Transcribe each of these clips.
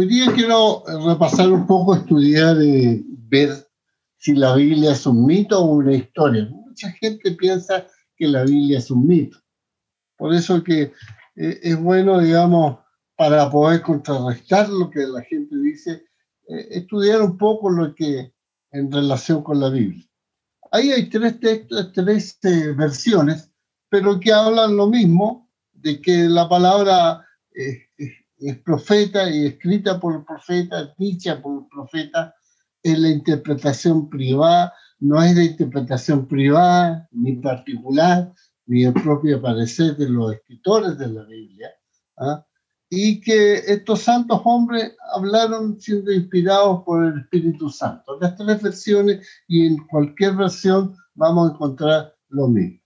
Hoy día quiero repasar un poco, estudiar, eh, ver si la Biblia es un mito o una historia. Mucha gente piensa que la Biblia es un mito. Por eso que eh, es bueno, digamos, para poder contrarrestar lo que la gente dice, eh, estudiar un poco lo que en relación con la Biblia. Ahí hay tres textos, tres versiones, pero que hablan lo mismo, de que la palabra es profeta y escrita por el profeta, dicha por el profeta, es la interpretación privada, no es de interpretación privada ni particular, ni el propio parecer de los escritores de la Biblia, ¿ah? y que estos santos hombres hablaron siendo inspirados por el Espíritu Santo. Las tres versiones y en cualquier versión vamos a encontrar lo mismo.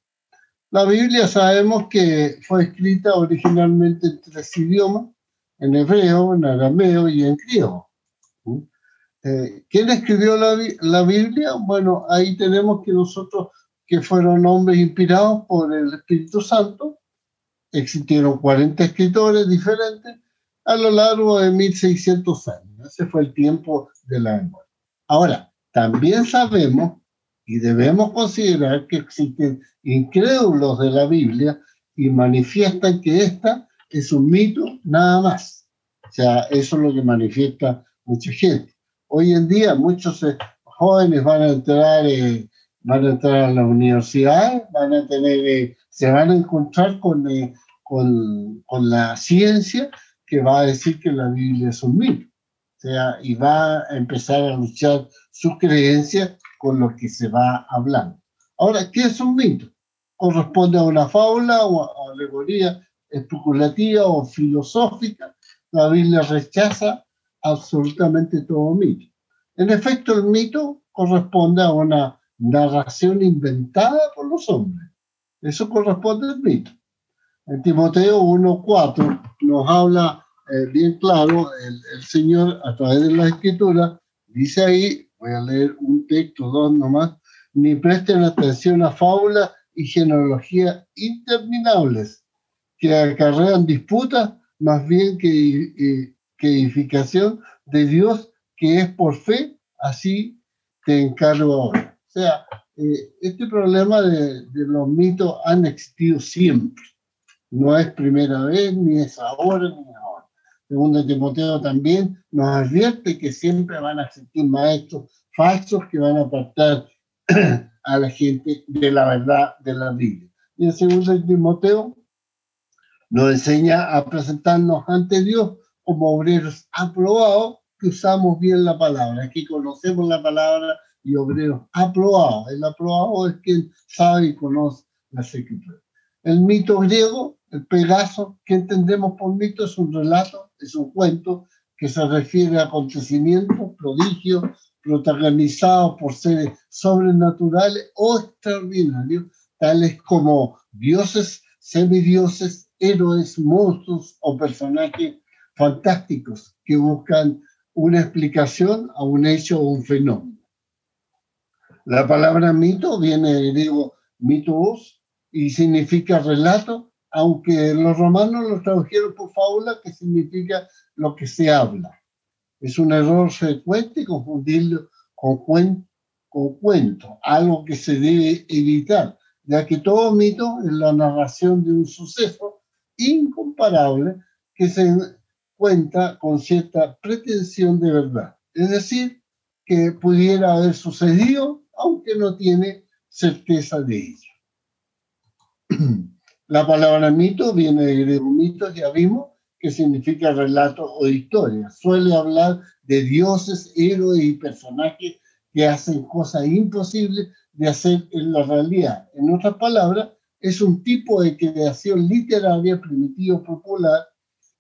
La Biblia sabemos que fue escrita originalmente en tres idiomas, en hebreo, en arameo y en griego. Eh, ¿Quién escribió la, la, Biblia? Bueno, ahí tenemos que nosotros, que fueron hombres inspirados por el Espíritu Santo, existieron 40 escritores diferentes a lo largo de 1600 años. Ese fue el tiempo de la memoria. Ahora, también sabemos y debemos considerar que existen incrédulos de la Biblia y manifiestan que esta es un mito nada más. O sea, eso es lo que manifiesta mucha gente. Hoy en día muchos eh, jóvenes van a entrar, eh, van a entrar a la universidad, van a tener, eh, se van a encontrar con, con, con, la ciencia que va a decir que la Biblia es un mito. O sea, y va a empezar a luchar sus creencias con lo que se va hablando. Ahora, ¿qué es un mito? Corresponde a una fábula o a alegoría especulativa o filosófica, la Biblia rechaza absolutamente todo mito. En efecto, el mito corresponde a una narración inventada por los hombres. Eso corresponde al mito. En Timoteo 1.4 nos habla eh, bien claro el, el, Señor a través de la escritura, dice ahí, voy a leer un texto, dos nomás, ni presten atención a fábulas y genealogías interminables que acarrean disputas más bien que, que edificación de Dios que es por fe, así te encargo ahora. O sea, eh, este problema de, de, los mitos han existido siempre. No es primera vez, ni es ahora, ni ahora. Segundo Timoteo también nos advierte que siempre van a existir maestros falsos que van a apartar a la gente de la verdad de la Biblia. Y en segundo Timoteo nos enseña a presentarnos ante Dios como obreros aprobados que usamos bien la palabra, que conocemos la palabra y obreros aprobados. El aprobado es quien sabe y conoce la escrituras. El mito griego, el Pegaso, que entendemos por mito, es un relato, es un cuento que se refiere a acontecimientos, prodigios, protagonizados por seres sobrenaturales o extraordinarios, tales como dioses, semidioses, héroes, monstruos o personajes fantásticos que buscan una explicación a un hecho o un fenómeno. La palabra mito viene del griego mitos y significa relato, aunque los romanos lo tradujeron por fábula, que significa lo que se habla. Es un error frecuente confundirlo con, con cuento, algo que se debe evitar, ya que todo mito es la narración de un suceso incomparable que se cuenta con cierta pretensión de verdad. Es decir, que pudiera haber sucedido, aunque no tiene certeza de ello. La palabra mito viene de griego mito, ya vimos, que significa relato o historia. Suele hablar de dioses, héroes y personajes que hacen cosas imposibles de hacer en la realidad. En otras palabras, es un tipo de creación literaria primitivo popular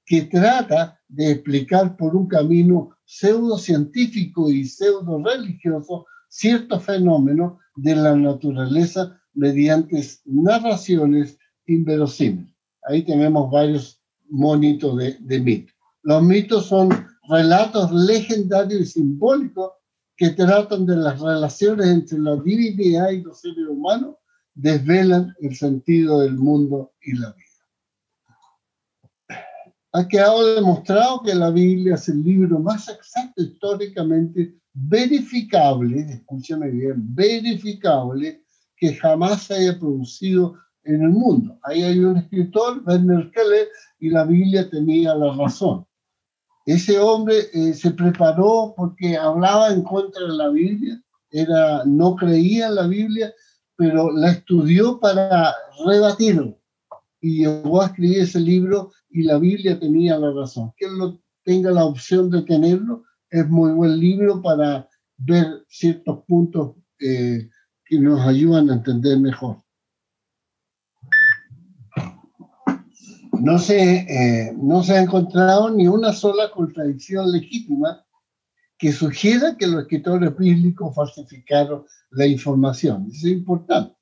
que trata de explicar por un camino pseudocientífico y pseudo religioso ciertos fenómenos de la naturaleza mediante narraciones inverosímiles. Ahí tenemos varios monitos de, de mitos. Los mitos son relatos legendarios y simbólicos que tratan de las relaciones entre la divinidad y los seres humanos desvelan el sentido del mundo y la vida. ha quedado demostrado que la Biblia es el libro más exacto históricamente verificable, escúchame bien, verificable, que jamás se haya producido en el mundo. Ahí hay un escritor, Werner Keller, y la Biblia tenía la razón. Ese hombre eh, se preparó porque hablaba en contra de la Biblia, era, no creía en la Biblia, pero la estudió para rebatirlo. Y llegó a escribir ese libro y la Biblia tenía la razón. Quien lo tenga la opción de tenerlo, es muy buen libro para ver ciertos puntos eh, que nos ayudan a entender mejor. No se, eh, no se ha encontrado ni una sola contradicción legítima que sugiera que los escritores bíblicos falsificaron la información. Eso es importante.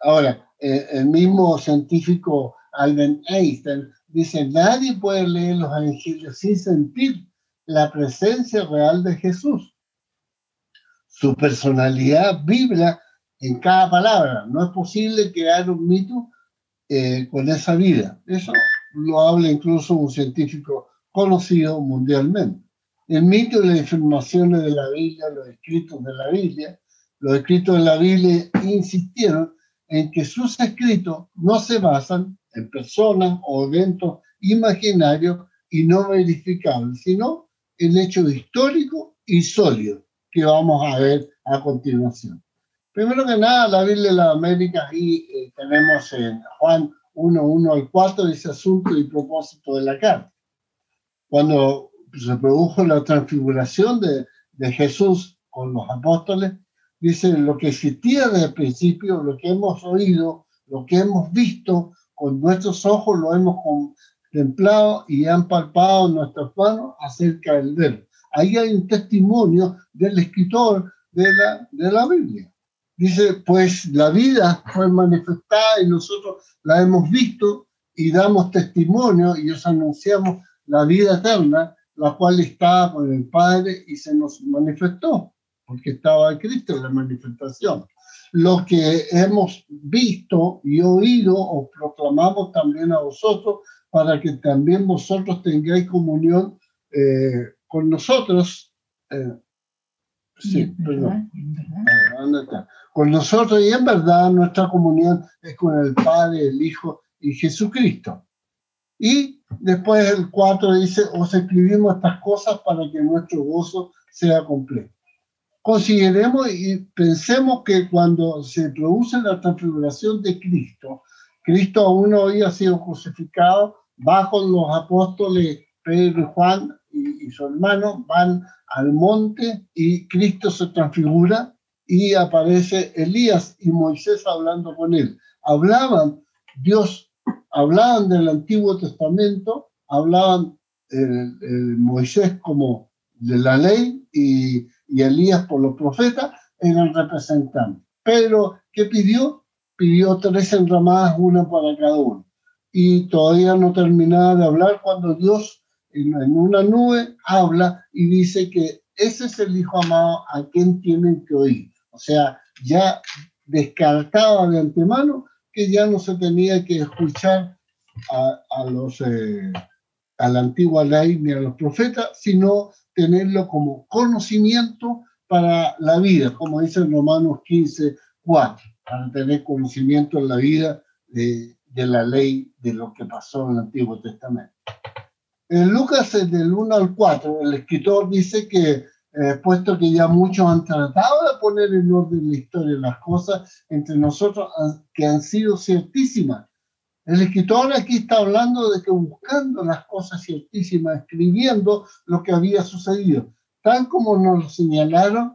Ahora, eh, el mismo científico Albert Einstein dice, nadie puede leer los evangelios sin sentir la presencia real de Jesús. Su personalidad vibra en cada palabra. No es posible crear un mito eh, con esa vida. Eso lo habla incluso un científico conocido mundialmente. El mito y las informaciones de la Biblia, los escritos de la Biblia, los escritos de la Biblia insistieron en que sus escritos no se basan en personas o eventos imaginarios y no verificables, sino en hechos históricos y sólidos que vamos a ver a continuación. Primero que nada, la Biblia de las Américas, y eh, tenemos en Juan 1, 1 al 4, ese asunto y propósito de la carta. Cuando se produjo la transfiguración de, de Jesús con los apóstoles, dice lo que existía desde el principio, lo que hemos oído, lo que hemos visto con nuestros ojos, lo hemos contemplado y han palpado nuestras manos acerca del verbo. Ahí hay un testimonio del escritor de la, de la Biblia. Dice, pues la vida fue manifestada y nosotros la hemos visto y damos testimonio y os anunciamos la vida eterna la cual estaba con el Padre y se nos manifestó, porque estaba Cristo en la manifestación. Lo que hemos visto y oído os proclamamos también a vosotros para que también vosotros tengáis comunión eh, con nosotros. Eh, sí, perdón. ¿Dónde está? Con nosotros y en verdad nuestra comunión es con el Padre, el Hijo y Jesucristo. Y después el 4 dice, os escribimos estas cosas para que nuestro gozo sea completo. Consideremos y pensemos que cuando se produce la transfiguración de Cristo, Cristo aún no había sido crucificado, bajo los apóstoles Pedro y Juan y, y su hermano, van al monte y Cristo se transfigura y aparece Elías y Moisés hablando con él. Hablaban Dios hablaban del Antiguo Testamento, hablaban Moisés como de la ley y, Elías por los profetas, eran representantes. Pero, ¿qué pidió? Pidió tres enramadas, una para cada uno. Y todavía no terminaba de hablar cuando Dios en, en una nube habla y dice que ese es el Hijo amado a quien tienen que oír. O sea, ya descartaba de antemano que ya no se tenía que escuchar a, los, eh, a la antigua ley ni a los profetas, sino tenerlo como conocimiento para la vida, como dice en Romanos 15, 4, para tener conocimiento en la vida de, de la ley de lo que pasó en el Antiguo Testamento. En Lucas, del 1 al 4, el escritor dice que eh, puesto que ya muchos han tratado de poner en orden la historia las cosas entre nosotros que han sido ciertísimas. El escritor aquí está hablando de que buscando las cosas ciertísimas, escribiendo lo que había sucedido, tal como nos lo señalaron,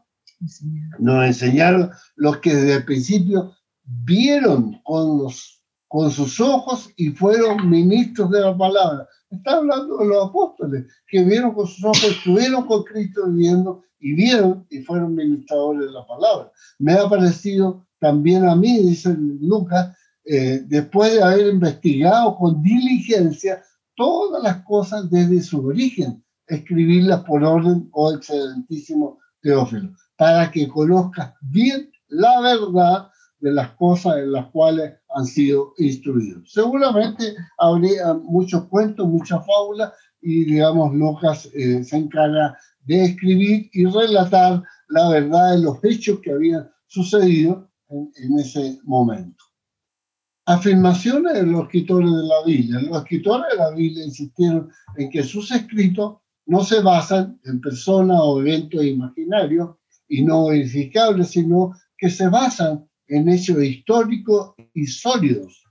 nos enseñaron los que desde el principio vieron con, los, con sus ojos y fueron ministros de la palabra. Está hablando de los apóstoles que vieron con sus ojos, estuvieron con Cristo viviendo y vieron y fueron ministradores de la palabra. Me ha parecido también a mí, dice Lucas, eh, después de haber investigado con diligencia todas las cosas desde su origen, escribirlas por orden, oh excelentísimo Teófilo, para que conozcas bien la verdad de las cosas en las cuales han sido instruidos. Seguramente habría muchos cuentos, muchas fábulas, y digamos, Lucas eh, se encarga de escribir y relatar la verdad de los hechos que habían sucedido en, en ese momento. Afirmaciones de los escritores de la Biblia. Los escritores de la Biblia insistieron en que sus escritos no se basan en personas o eventos imaginarios y no verificables, sino que se basan en hechos históricos y sólidos.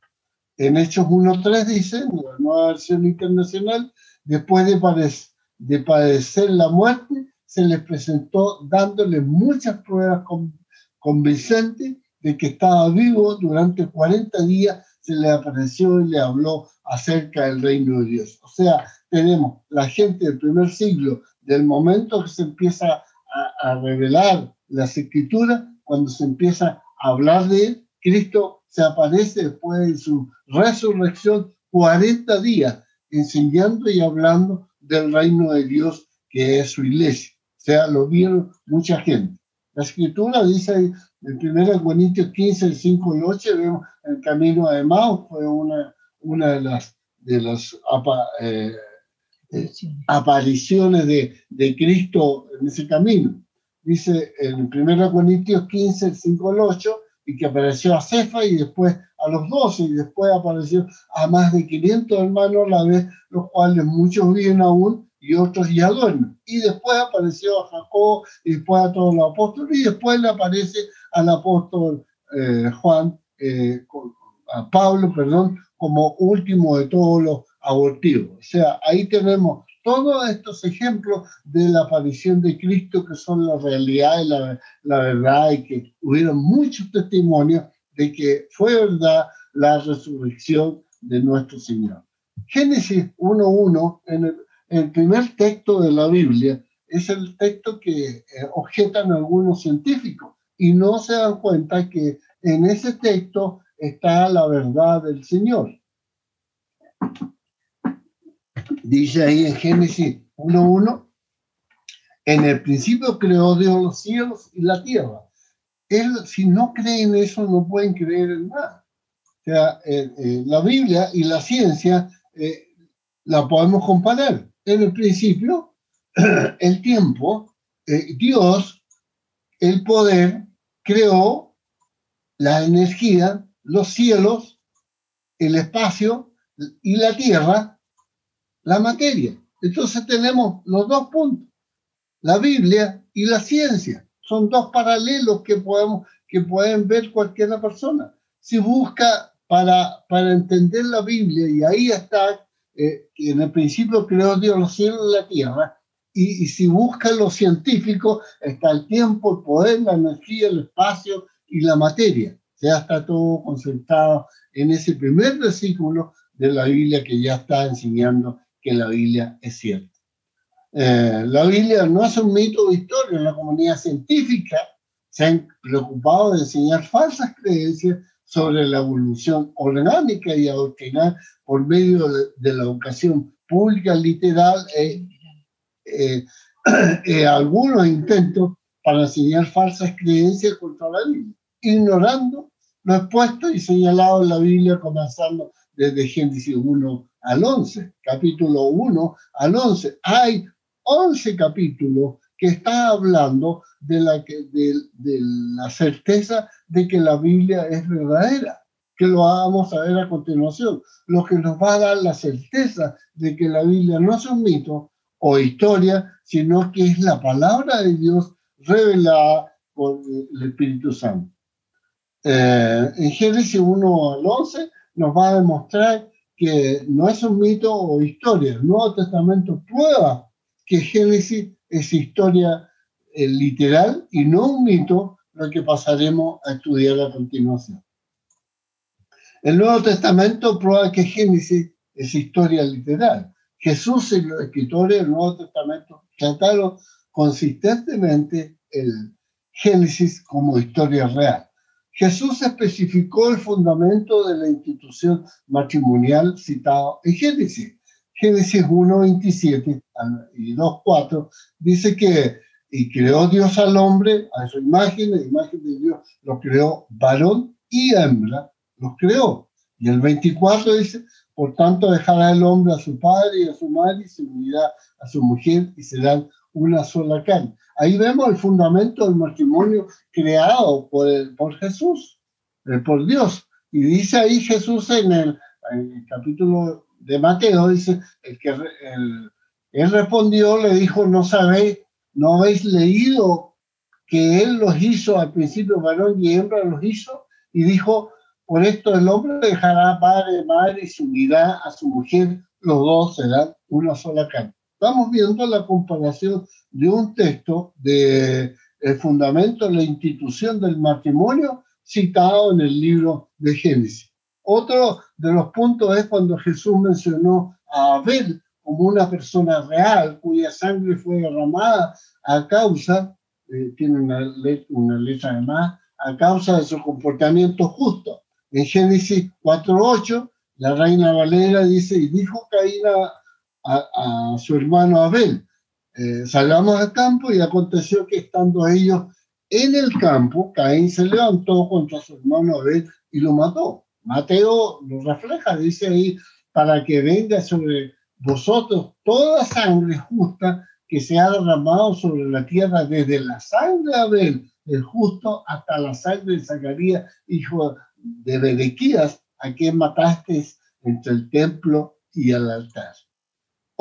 En Hechos 1.3 dice, la nueva versión internacional, después de, de padecer la muerte, se les presentó dándole muchas pruebas convincentes de que estaba vivo durante 40 días, se le apareció y le habló acerca del reino de Dios. O sea, tenemos la gente del primer siglo, del momento que se empieza a, a revelar las escrituras, cuando se empieza hablar de él, Cristo se aparece después de su resurrección 40 días enseñando y hablando del reino de Dios que es su iglesia. O sea, lo vieron mucha gente. La escritura dice en 1 Corintios 15, el 5 y 8, vemos el camino de Emmaus, fue una, una de las, de las eh, eh, apariciones de, de Cristo en ese camino dice en 1 Corintios 15, el 5 al 8, y que apareció a Cefa y después a los 12, y después apareció a más de 500 hermanos a la vez, los cuales muchos viven aún y otros ya duermen. Y después apareció a Jacob, y después a todos los apóstoles, y después le aparece al apóstol eh, Juan, eh, a Pablo, perdón, como último de todos los abortivos. O sea, ahí tenemos todos estos ejemplos de la aparición de Cristo que son la realidad y la, la verdad y que hubieron muchos testimonios de que fue verdad la resurrección de nuestro Señor. Génesis 1.1, en el, el, primer texto de la Biblia, es el texto que eh, objetan algunos científicos y no se dan cuenta que en ese texto está la verdad del Señor. Dice ahí en Génesis 1.1, en el principio creó Dios los cielos y la tierra. Él, si no creen eso, no pueden creer en nada. O sea, eh, eh, la Biblia y la ciencia eh, la podemos comparar. En el principio, el tiempo, Dios, el poder, creó la energía, los cielos, el espacio y la tierra la materia. Entonces tenemos los dos puntos, la Biblia y la ciencia. Son dos paralelos que, podemos, que pueden ver cualquier persona. Si busca para, para entender la Biblia, y ahí está, eh, en el principio creó Dios los cielos y la tierra, y, y, si busca lo científico, está el tiempo, el poder, la energía, el espacio y la materia. O sea, está todo concentrado en ese primer versículo de la Biblia que ya está enseñando que la Biblia es cierta. Eh, la Biblia no es un mito o historia. La comunidad científica se han preocupado de enseñar falsas creencias sobre la evolución orgánica y adoctrinar por medio de, la educación pública, literal e, eh, eh, algunos intentos para enseñar falsas creencias contra la Biblia, ignorando lo expuesto y señalado en la Biblia, comenzando desde Génesis 1 al 11, capítulo 1 al 11. Hay 11 capítulos que están hablando de la, de la certeza de que la Biblia es verdadera, que lo vamos a ver a continuación. Lo que nos va a dar la certeza de que la Biblia no es un mito o historia, sino que es la palabra de Dios revelada por el Espíritu Santo. Eh, en Génesis 1 al 11 nos va a demostrar que no es un mito o historia. El Nuevo Testamento prueba que Génesis es historia eh, literal y no un mito, lo que pasaremos a estudiar a continuación. El Nuevo Testamento prueba que Génesis es historia literal. Jesús y los escritores del Nuevo Testamento trataron consistentemente el Génesis como historia real. Jesús especificó el fundamento de la institución matrimonial citado en Génesis. Génesis 1, 27 y 2, 4 dice que y creó Dios al hombre a su imagen, la imagen de Dios lo creó varón y hembra los creó. Y el 24 dice, por tanto dejará el hombre a su padre y a su madre y se unirá a su mujer y serán una sola carne. Ahí vemos el fundamento del matrimonio creado por, el, por Jesús, eh, por Dios. Y dice ahí Jesús en el, capítulo de Mateo, dice, el que él respondió, le dijo, no sabéis, no habéis leído que él los hizo al principio varón y hembra los hizo, y dijo, por esto el hombre dejará padre, madre y se unirá a su mujer, los dos serán una sola carne. Estamos viendo la comparación de un texto de el fundamento de la institución del matrimonio citado en el libro de Génesis. Otro de los puntos es cuando Jesús mencionó a Abel como una persona real cuya sangre fue derramada a causa, eh, tiene una, una letra de más, a causa de su comportamiento justo. En Génesis 4.8, la reina Valera dice, y dijo Caín a, su hermano Abel, eh, salgamos al campo y aconteció que estando ellos en el campo, Caín se levantó contra su hermano Abel y lo mató. Mateo lo refleja, dice ahí, para que venga sobre vosotros toda sangre justa que se ha derramado sobre la tierra desde la sangre de Abel, el justo, hasta la sangre de Zacarías, hijo de Bedequías, a quien mataste entre el templo y el altar.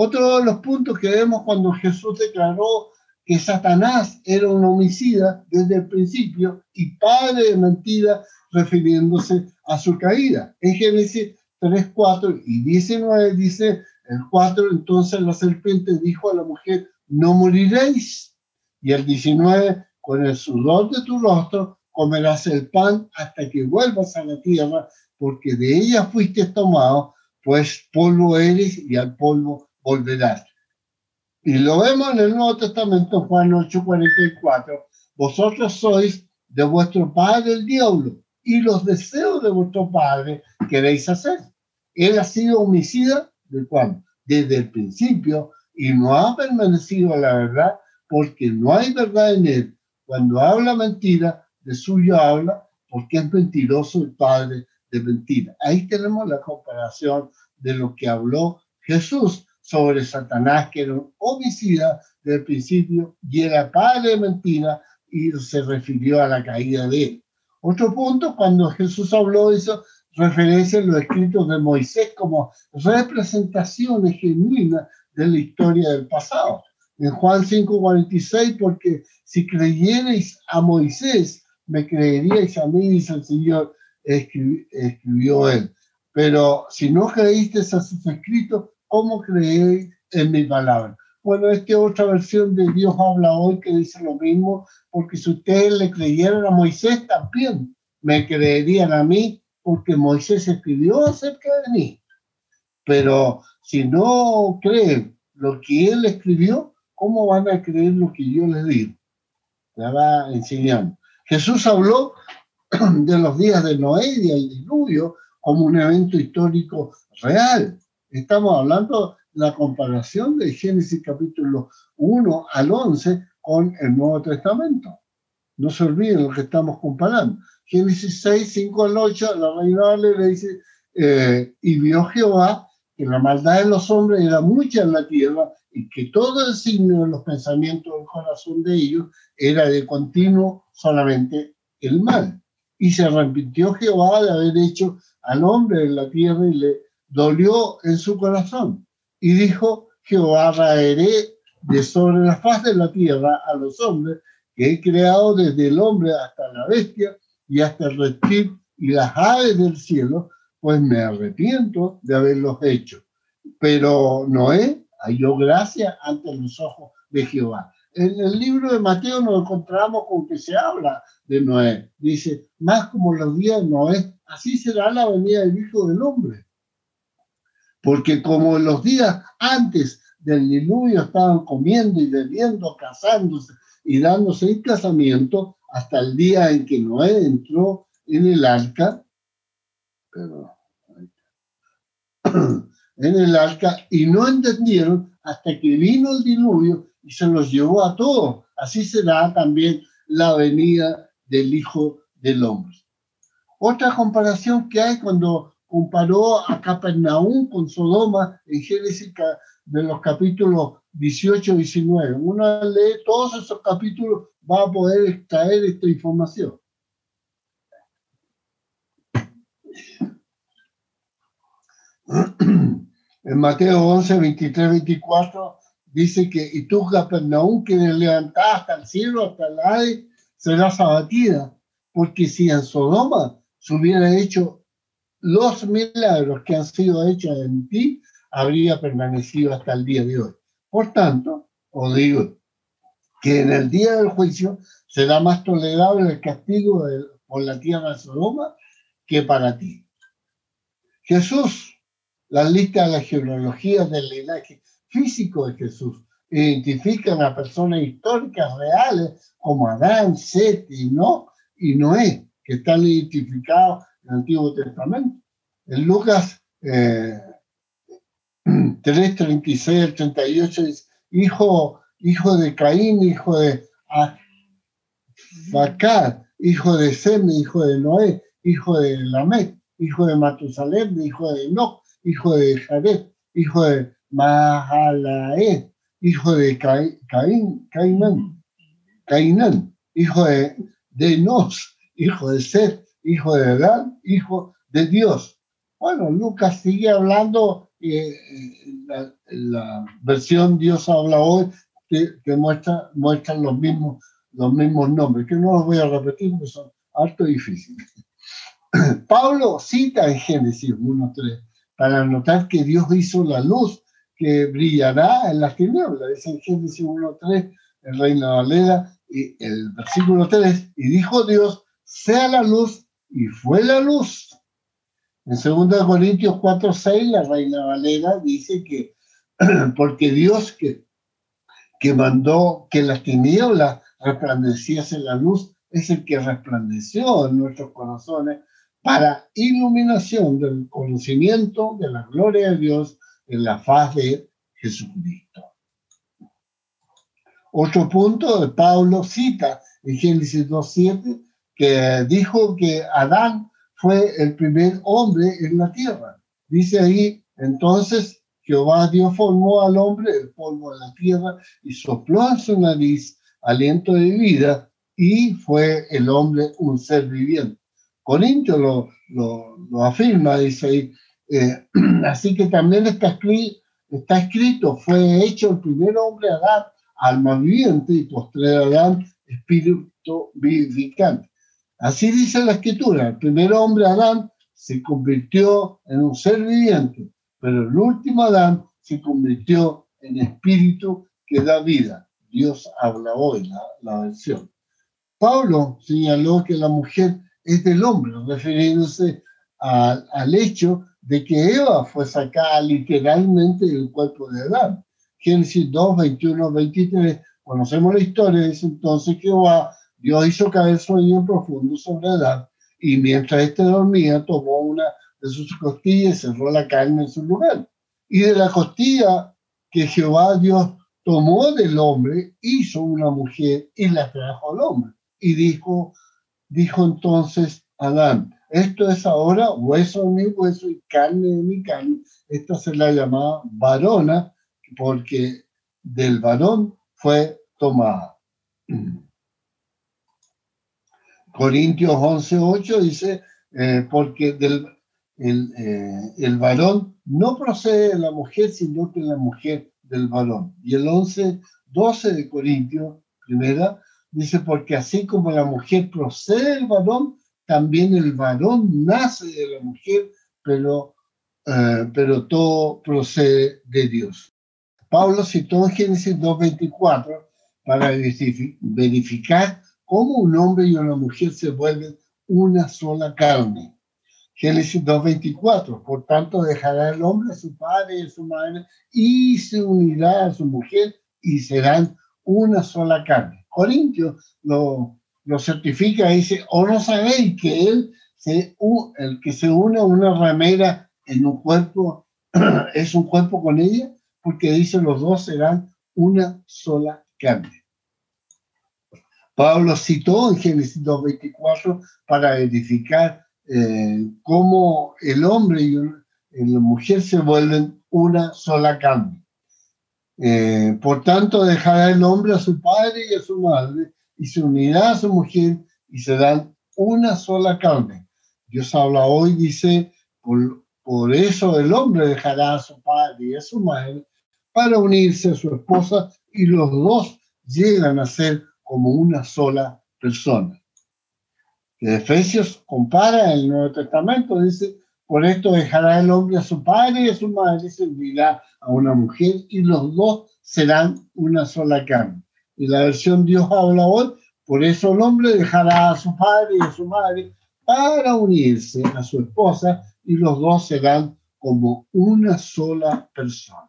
Otro de los puntos que vemos cuando Jesús declaró que Satanás era un homicida desde el principio y padre de mentira, refiriéndose a su caída. En Génesis 3, 4 y 19 dice el 4, entonces la serpiente dijo a la mujer, no moriréis. Y el 19, con el sudor de tu rostro comerás el pan hasta que vuelvas a la tierra, porque de ella fuiste tomado, pues polvo eres y al polvo volverás. Y lo vemos en el Nuevo Testamento, Juan 8:44. Vosotros sois de vuestro padre el diablo, y los deseos de vuestro padre queréis hacer. Él ha sido homicida, ¿de cuándo? Desde el principio, y no ha permanecido a la verdad, porque no hay verdad en él. Cuando habla mentira, de suyo habla porque es mentiroso el padre de mentira. Ahí tenemos la comparación de lo que habló Jesús sobre Satanás, que era un homicida del principio y era padre de mentira y se refirió a la caída de él. Otro punto, cuando Jesús habló, hizo referencia en los escritos de Moisés como representaciones genuinas de la historia del pasado. En Juan 5:46, porque si creyereis a Moisés, me creeríais a mí, dice el Señor, escribió, él. Pero si no creíste a sus escritos, ¿cómo creéis en mi palabra? Bueno, esta es otra versión de Dios habla hoy que dice lo mismo, porque si ustedes le creyeran a Moisés también, me creerían a mí, porque Moisés escribió acerca de mí. Pero si no creen lo que él escribió, ¿cómo van a creer lo que yo les digo? Ya va enseñando. Jesús habló de los días de Noé y del diluvio como un evento histórico real. Estamos hablando de la comparación de Génesis capítulo 1 al 11 con el Nuevo Testamento. No se olviden lo que estamos comparando. Génesis 6, 5 al 8, la reina le dice, eh, y vio Jehová que la maldad de los hombres era mucha en la tierra y que todo el signo de los pensamientos del corazón de ellos era de continuo solamente el mal. Y se arrepintió Jehová de haber hecho al hombre en la tierra y le dolió en su corazón. Y dijo, Jehová raeré de sobre la faz de la tierra a los hombres que he creado desde el hombre hasta la bestia y hasta el reptil y las aves del cielo, pues me arrepiento de haberlos hecho. Pero Noé halló gracia ante los ojos de Jehová. En el libro de Mateo nos encontramos con que se habla de Noé. Dice, más como los días Noé, así será la venida del Hijo del Hombre. Porque como en los días antes del diluvio estaban comiendo y bebiendo, casándose y dándose el casamiento, hasta el día en que Noé entró en el arca, en el arca y no entendieron hasta que vino el diluvio y se los llevó a todos. Así será también la venida del Hijo del Hombre. Otra comparación que hay cuando comparó a Capernaum con Sodoma en Génesis de los capítulos 18 y 19. Uno lee todos esos capítulos, va a poder extraer esta información. En Mateo 11, 23, 24 dice que, y tú, Capernaum, que levantaste hasta el cielo, hasta el aire, serás abatida, porque si en Sodoma se hubiera hecho los milagros que han sido hechos en ti, habría permanecido hasta el día de hoy. Por tanto, os digo que en el día del juicio será más tolerable el castigo por la tierra de Sodoma que para ti. Jesús, la lista de las genealogías del linaje físico de Jesús identifican a personas históricas reales como Adán, Seth y, no, y Noé, que están identificados en Antiguo Testamento. En Lucas eh, 3, 36 38 dice, hijo, hijo de Caín, hijo de Bacar, hijo de Sem, hijo de Noé, hijo de Lamech, hijo de Matusalem, hijo de Enoch, hijo de Jared, hijo de Mahalae, hijo de Caín, Cainán, Cainán, hijo de, de hijo de Seth, hijo de Adán, hijo de Dios. Bueno, Lucas sigue hablando, eh, la, la, versión Dios habla hoy, que, que muestra, muestran los mismos, los mismos nombres, que no los voy a repetir porque son harto difíciles. Pablo cita en Génesis 1.3 para notar que Dios hizo la luz que brillará en las tinieblas. Dice en Génesis 1.3, el Reina Valera, y el versículo 3, y dijo Dios, sea la luz, y fue la luz. En 2 Corintios 4.6, la Reina Valera dice que porque Dios que, que mandó que las tinieblas resplandeciese la luz, es el que resplandeció en nuestros corazones para iluminación del conocimiento de la gloria de Dios en la faz de Jesucristo. Otro punto de Pablo cita en Génesis 2.7 que dijo que Adán fue el primer hombre en la tierra. Dice ahí, entonces Jehová Dios formó al hombre el polvo de la tierra y sopló en su nariz aliento de vida y fue el hombre un ser viviente. Corintio lo, lo, afirma, dice ahí. Eh, así que también está escrito, está escrito, fue hecho el primer hombre Adán, alma viviente, y postrer Adán, espíritu vivificante. Así dice la escritura, el primer hombre Adán se convirtió en un ser viviente, pero el último Adán se convirtió en espíritu que da vida. Dios habla hoy, la, la versión. Pablo señaló que la mujer es del hombre, refiriéndose al hecho de que Eva fue sacada literalmente del cuerpo de Adán. Génesis 2, 21, 23, conocemos la historia, dice entonces Jehová, Dios hizo caer sueño profundo sobre Adán, y mientras éste dormía, tomó una de sus costillas y cerró la carne en su lugar. Y de la costilla que Jehová Dios tomó del hombre, hizo una mujer y la trajo al hombre. Y dijo, Dijo entonces Adán, esto es ahora hueso de mi hueso y carne de mi carne. Esta se la llamaba varona porque del varón fue tomada. Corintios 11:8 dice, eh, porque del, el, eh, el, varón no procede de la mujer, sino que la mujer del varón. Y el 11:12 de Corintios, primera, Dice, porque así como la mujer procede del varón, también el varón nace de la mujer, pero, eh, pero todo procede de Dios. Pablo citó en Génesis 2.24 para verificar cómo un hombre y una mujer se vuelven una sola carne. Génesis 2.24, por tanto dejará el hombre a su padre y a su madre y se unirá a su mujer y serán una sola carne. Corintios lo, lo certifica y dice, o no sabéis que él, se, el que se une a una ramera en un cuerpo, es un cuerpo con ella, porque dice los dos serán una sola carne. Pablo citó en Génesis 2.24 para edificar eh, cómo el hombre y la mujer se vuelven una sola carne. Eh, por tanto, dejará el hombre a su padre y a su madre y se unirá a su mujer y serán una sola carne. Dios habla hoy, dice, por, por eso el hombre dejará a su padre y a su madre para unirse a su esposa y los dos llegan a ser como una sola persona. Efesios compara el Nuevo Testamento, dice, por esto dejará el hombre a su padre y a su madre y se unirá a una mujer y los dos serán una sola carne. Y la versión Dios habla hoy, por eso el hombre dejará a su padre y a su madre para unirse a su esposa y los dos serán como una sola persona.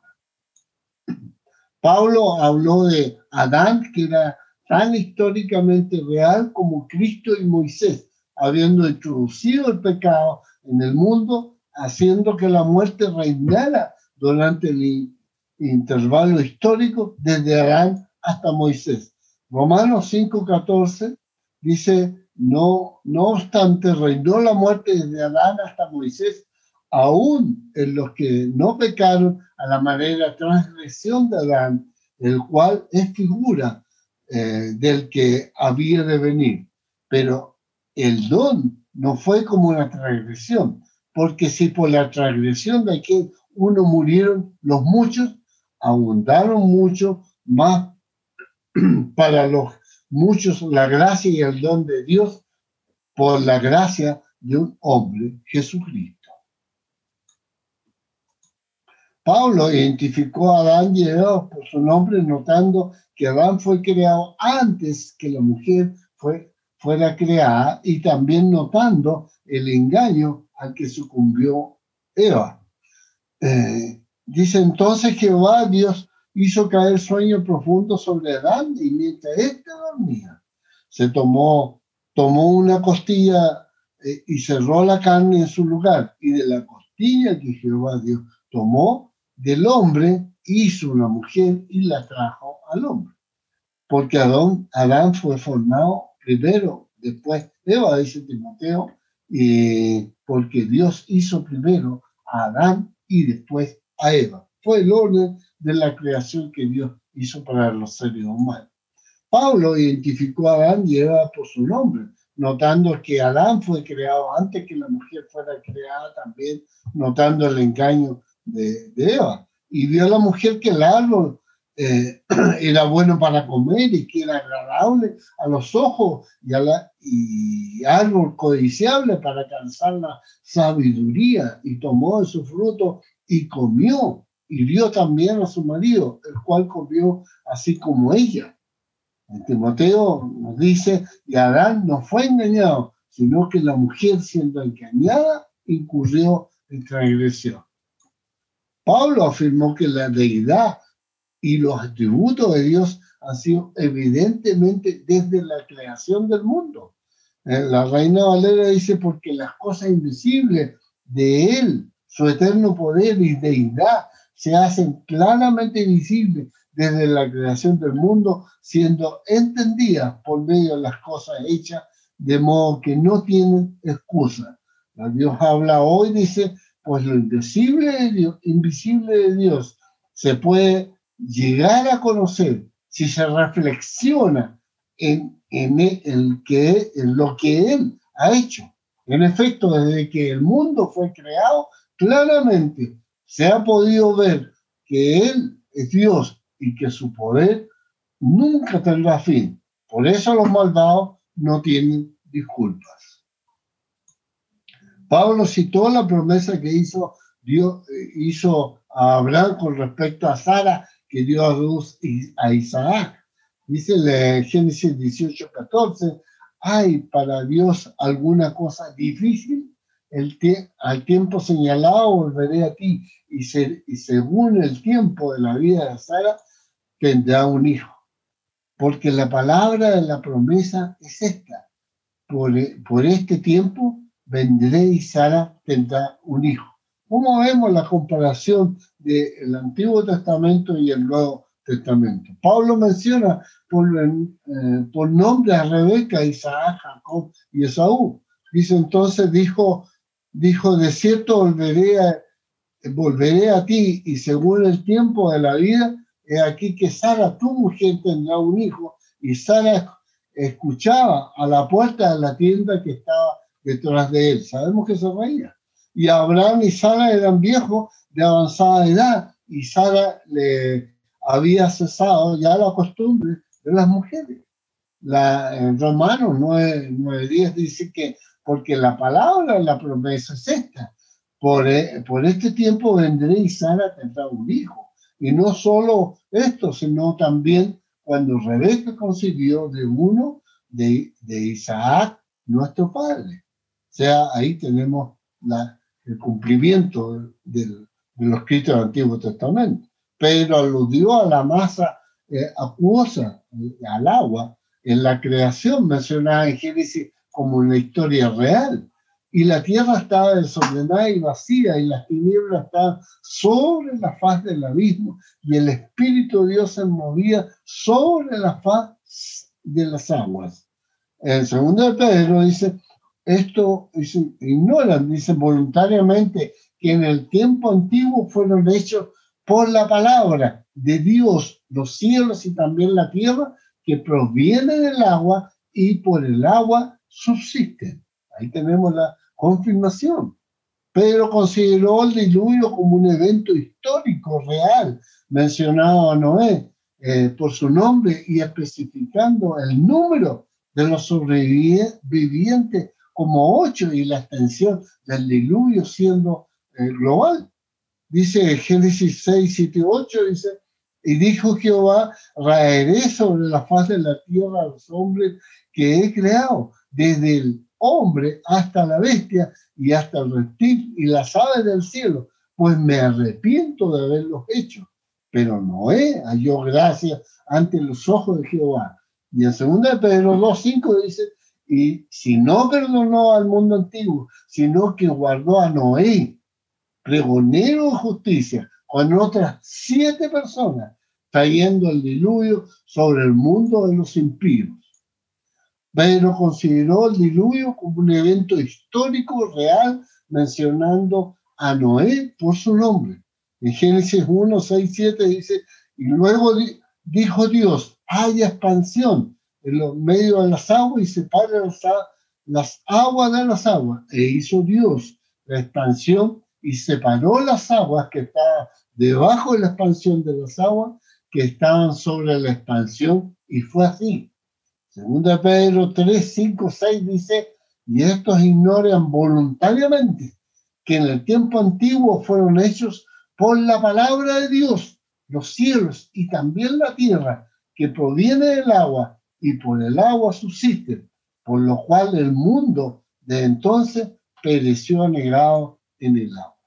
Pablo habló de Adán, que era tan históricamente real como Cristo y Moisés, habiendo introducido el pecado en el mundo, haciendo que la muerte reinara durante el intervalo histórico desde Adán hasta Moisés. Romanos 5:14 dice, no, no obstante, reinó la muerte desde Adán hasta Moisés, aún en los que no pecaron a la manera transgresión de Adán, el cual es figura eh, del que había de venir. Pero el don no fue como una transgresión, porque si por la transgresión de aquel uno murieron los muchos, abundaron mucho más para los muchos la gracia y el don de Dios por la gracia de un hombre, Jesucristo. Pablo identificó a Adán y Eva por su nombre, notando que Adán fue creado antes que la mujer fue, fuera creada y también notando el engaño al que sucumbió Eva. Eh, dice entonces Jehová Dios hizo caer sueño profundo sobre Adán y mientras éste dormía, se tomó, tomó una costilla eh, y cerró la carne en su lugar y de la costilla que Jehová Dios tomó, del hombre hizo una mujer y la trajo al hombre. Porque Adán, Adán fue formado primero, después Eva, dice Timoteo, y porque Dios hizo primero a Adán y después a Eva. Fue el orden de la creación que Dios hizo para los seres humanos. Pablo identificó a Adán y Eva por su nombre, notando que Adán fue creado antes que la mujer fuera creada también, notando el engaño de, Eva. Y vio a la mujer que el árbol eh, era bueno para comer y que era agradable a los ojos y, a árbol codiciable para alcanzar la sabiduría y tomó de su fruto y comió y dio también a su marido, el cual comió así como ella. En Timoteo nos dice, y Adán no fue engañado, sino que la mujer siendo engañada incurrió en transgresión. Pablo afirmó que la deidad y los atributos de Dios han sido evidentemente desde la creación del mundo. Eh, la reina Valera dice, porque las cosas invisibles de Él, su eterno poder y deidad, se hacen claramente visibles desde la creación del mundo, siendo entendidas por medio de las cosas hechas, de modo que no tienen excusa. Dios habla hoy, dice, pues lo invisible de Dios, invisible de Dios se puede llegar a conocer si se reflexiona en, en, el que, en lo que Él ha hecho. En efecto, desde que el mundo fue creado, claramente se ha podido ver que Él es Dios y que su poder nunca tendrá fin. Por eso los malvados no tienen disculpas. Pablo citó la promesa que hizo, Dios, hizo a Abraham con respecto a Sara, que dio a luz a Isaac. Dice en Génesis 18, 14, ¿hay para Dios alguna cosa difícil? El al tiempo señalado volveré a ti y, y según el tiempo de la vida de Sara tendrá un hijo. Porque la palabra de la promesa es esta. Por, por este tiempo vendré y Sara tendrá un hijo. ¿Cómo vemos la comparación del Antiguo Testamento y el Nuevo Testamento? Pablo menciona por, eh, por nombre a Rebeca, Isaac, Jacob y Esaú. Dice entonces, dijo, dijo, de cierto volveré a, volveré a ti y según el tiempo de la vida, he aquí que Sara, tu mujer, tendrá un hijo. Y Sara escuchaba a la puerta de la tienda que estaba detrás de él. Sabemos que se reía. Y Abraham y Sara eran viejos de avanzada edad y Sara le había cesado ya la costumbre de las mujeres. La, en Romanos 9.10 dice que porque la palabra, la promesa es esta. Por, e, por este tiempo vendré y Sara tendrá un hijo. Y no solo esto, sino también cuando Rebeca concibió de uno de, de Isaac, nuestro padre. Sea, ahí tenemos el cumplimiento del, de los escritos del Antiguo Testamento. Pero aludió a la masa eh, acuosa, al agua, en la creación mencionada en Génesis como una historia real. Y la tierra estaba desordenada y vacía, y las tinieblas estaban sobre la faz del abismo, y el Espíritu de Dios se movía sobre la faz de las aguas. En segundo de Pedro dice, esto ignoran, dice voluntariamente que en el tiempo antiguo fueron hechos por la palabra de Dios, los cielos y también la tierra, que proviene del agua y por el agua subsisten. Ahí tenemos la confirmación. Pero consideró el diluvio como un evento histórico real, mencionado a Noé eh, por su nombre y especificando el número de los sobrevivientes como ocho y la extensión del diluvio siendo eh, global. Dice Génesis 6, 7, 8, dice, y dijo Jehová, raeré sobre la faz de la tierra a los hombres que he creado, desde el hombre hasta la bestia y hasta el reptil y las aves del cielo, pues me arrepiento de haberlos hecho. Pero Noé halló gracia ante los ojos de Jehová. Y en 2 Pedro 2.5 dice, y si no perdonó al mundo antiguo, sino que guardó a Noé, pregonero de justicia, con otras siete personas, trayendo el diluvio sobre el mundo de los impíos. Pero consideró el diluvio como un evento histórico real, mencionando a Noé por su nombre. En Génesis 1, 6, 7 dice, y luego dijo Dios, haya expansión en los medios de las aguas y separe las, las aguas de las aguas. E hizo Dios la expansión y separó las aguas que estaban debajo de la expansión de las aguas que estaban sobre la expansión y fue así. Segunda Pedro 3, 5, 6 dice, y estos ignoran voluntariamente que en el tiempo antiguo fueron hechos por la palabra de Dios los cielos y también la tierra que proviene del agua y por el agua subsisten, por lo cual el mundo de entonces pereció anegrado en el agua.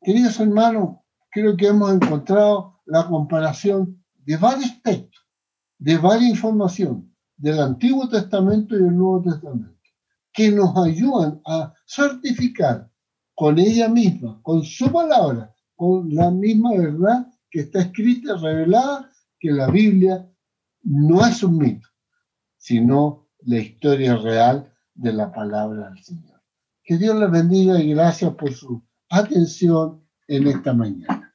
Queridos hermanos, creo que hemos encontrado la comparación de varios textos, de varias información del Antiguo Testamento y del Nuevo Testamento, que nos ayudan a certificar con ella misma, con su palabra, con la misma verdad que está escrita, revelada, que la Biblia no es un mito, sino la historia real de la palabra del Señor. Que Dios les bendiga y gracias por su atención en esta mañana.